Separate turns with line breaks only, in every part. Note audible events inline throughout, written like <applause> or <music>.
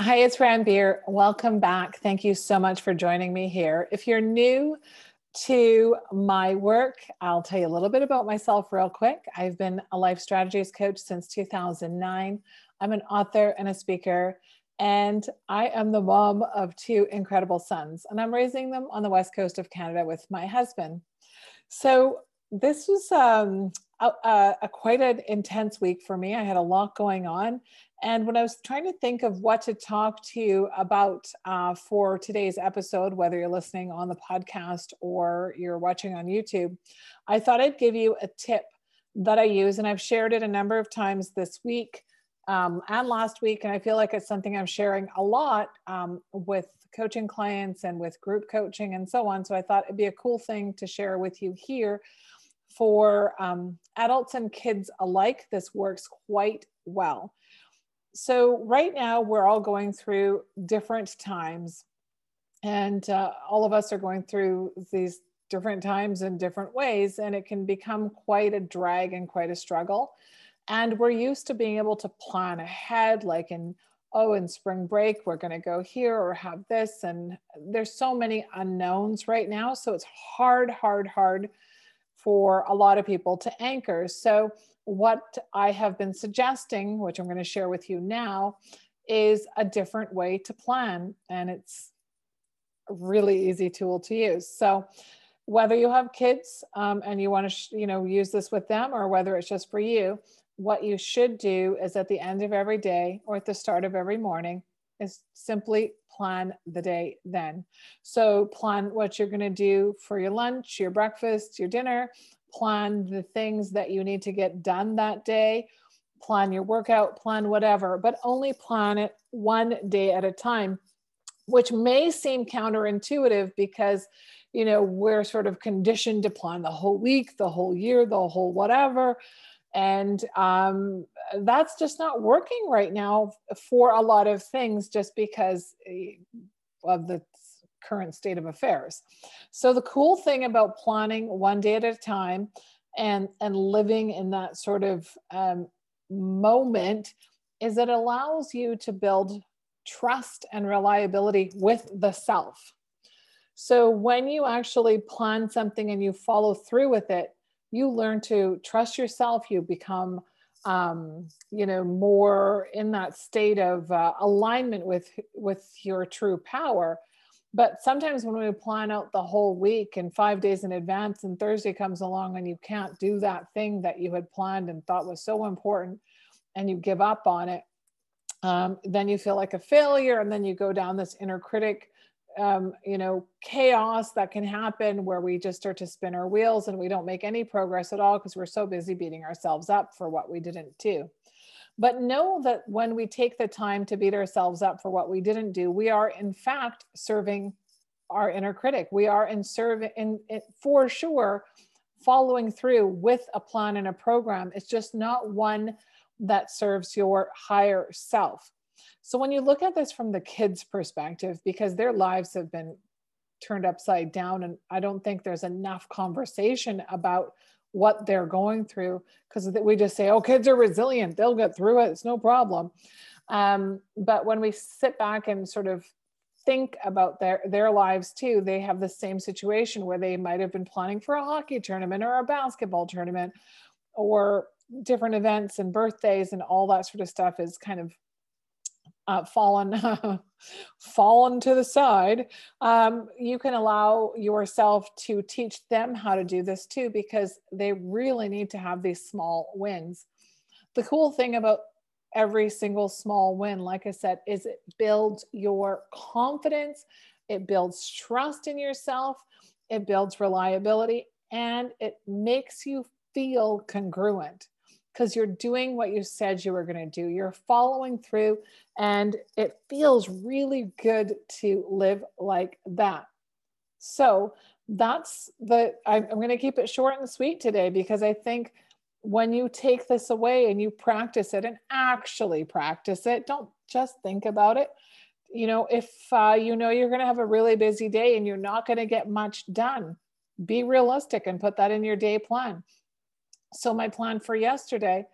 Hi, it's Ranbir. Welcome back. Thank you so much for joining me here. If you're new to my work, I'll tell you a little bit about myself real quick. I've been a life strategies coach since 2009. I'm an author and a speaker, and I am the mom of two incredible sons, and I'm raising them on the west coast of Canada with my husband. So, this was um, a, a, a, quite an intense week for me. I had a lot going on, and when I was trying to think of what to talk to you about uh, for today's episode, whether you're listening on the podcast or you're watching on YouTube, I thought I'd give you a tip that I use. And I've shared it a number of times this week um, and last week. And I feel like it's something I'm sharing a lot um, with coaching clients and with group coaching and so on. So I thought it'd be a cool thing to share with you here for um, adults and kids alike. This works quite well so right now we're all going through different times. And uh, all of us are going through these different times in different ways and it can become quite a drag and quite a struggle. And we're used to being able to plan ahead like in oh in spring break we're going to go here or have this and there's so many unknowns right now. So it's hard hard hard for a lot of people to anchor so what I have been suggesting, which I'm going to share with you now, is a different way to plan. And it's a really easy tool to use. So, whether you have kids um, and you want to, sh- you know, use this with them, or whether it's just for you, what you should do is at the end of every day or at the start of every morning is simply plan the day then. So, plan what you're going to do for your lunch, your breakfast, your dinner, plan the things that you need to get done that day, plan your workout, plan whatever, but only plan it one day at a time, which may seem counterintuitive because you know we're sort of conditioned to plan the whole week, the whole year, the whole whatever. And um, that's just not working right now for a lot of things, just because eh, of the current state of affairs. So the cool thing about planning one day at a time and and living in that sort of um, moment is it allows you to build trust and reliability with the self. So when you actually plan something and you follow through with it, you learn to trust yourself. You become um, you know more in that state of uh, alignment with with your true power but sometimes when we plan out the whole week and five days in advance and thursday comes along and you can't do that thing that you had planned and thought was so important and you give up on it um, then you feel like a failure and then you go down this inner critic um, you know chaos that can happen where we just start to spin our wheels and we don't make any progress at all because we're so busy beating ourselves up for what we didn't do but know that when we take the time to beat ourselves up for what we didn't do, we are in fact serving our inner critic. We are in serving in, in for sure following through with a plan and a program. It's just not one that serves your higher self. So when you look at this from the kids' perspective, because their lives have been turned upside down, and I don't think there's enough conversation about what they're going through because we just say, oh, kids are resilient, they'll get through it, it's no problem. Um, but when we sit back and sort of think about their their lives too, they have the same situation where they might have been planning for a hockey tournament or a basketball tournament or different events and birthdays and all that sort of stuff is kind of uh, fallen <laughs> fallen to the side um, you can allow yourself to teach them how to do this too because they really need to have these small wins. The cool thing about every single small win like i said is it builds your confidence it builds trust in yourself it builds reliability and it makes you feel congruent because you're doing what you said you were going to do. You're following through, and it feels really good to live like that. So that's the, I'm, going to keep it short and sweet today because I think when you take this away and you practice it and actually practice it, don't just think about it. You know, if uh, you know you're going to have a really busy day and you're not going to get much done, be realistic and put that in your day plan. So, my plan for yesterday,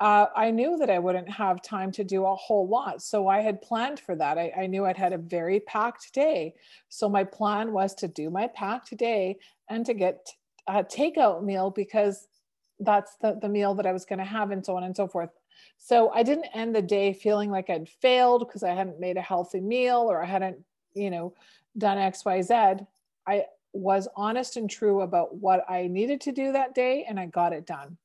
uh, I knew that I wouldn't have time to do a whole lot. So, I had planned for that. I, I knew I'd had a very packed day. So, my plan was to do my packed day and to get a takeout meal because that's the, the meal that I was going to have, and so on and so forth. So, I didn't end the day feeling like I'd failed because I hadn't made a healthy meal or I hadn't, you know, done XYZ. I, was honest and true about what I needed to do that day and I got it done.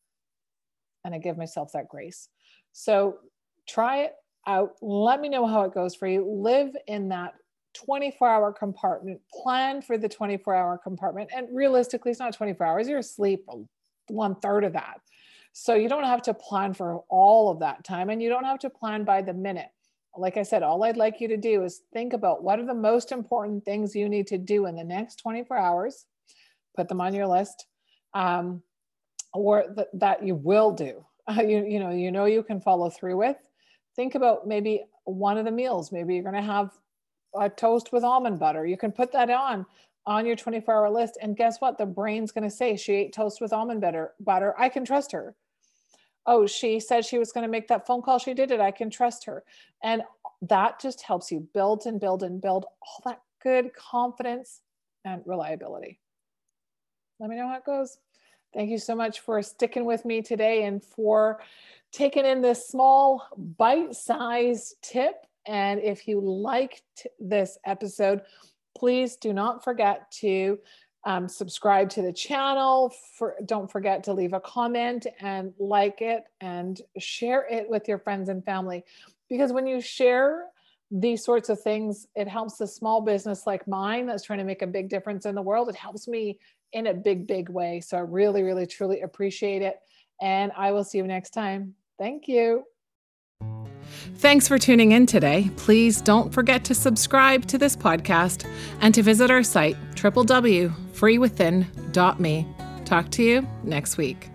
And I give myself that grace. So try it out. Let me know how it goes for you. Live in that 24 hour compartment, plan for the 24 hour compartment. And realistically, it's not 24 hours, you're asleep one third of that. So you don't have to plan for all of that time and you don't have to plan by the minute like I said, all I'd like you to do is think about what are the most important things you need to do in the next 24 hours, put them on your list, um, or th- that you will do. Uh, <laughs> you, you know, you know you can follow through with. Think about maybe one of the meals. Maybe you're going to have a toast with almond butter. You can put that on on your 24 hour list. And guess what? The brain's going to say she ate toast with almond butter. Butter. I can trust her oh, she said she was going to make that phone call. She did it. I can trust her. And that just helps you build and build and build all that good confidence and reliability. Let me know how it goes. Thank you so much for sticking with me today and for taking in this small bite sized tip. And if you liked this episode, please do not forget to um, subscribe to the channel. For, don't forget to leave a comment and like it and share it with your friends and family. Because when you share these sorts of things, it helps a small business like mine that's trying to make a big difference in the world. It helps me in a big, big way. So I really, really, truly appreciate it. And I will see you next time. Thank you. Thanks for tuning in today. Please don't forget to subscribe to this podcast and to visit our site, www.freewithin.me. Talk to you next week.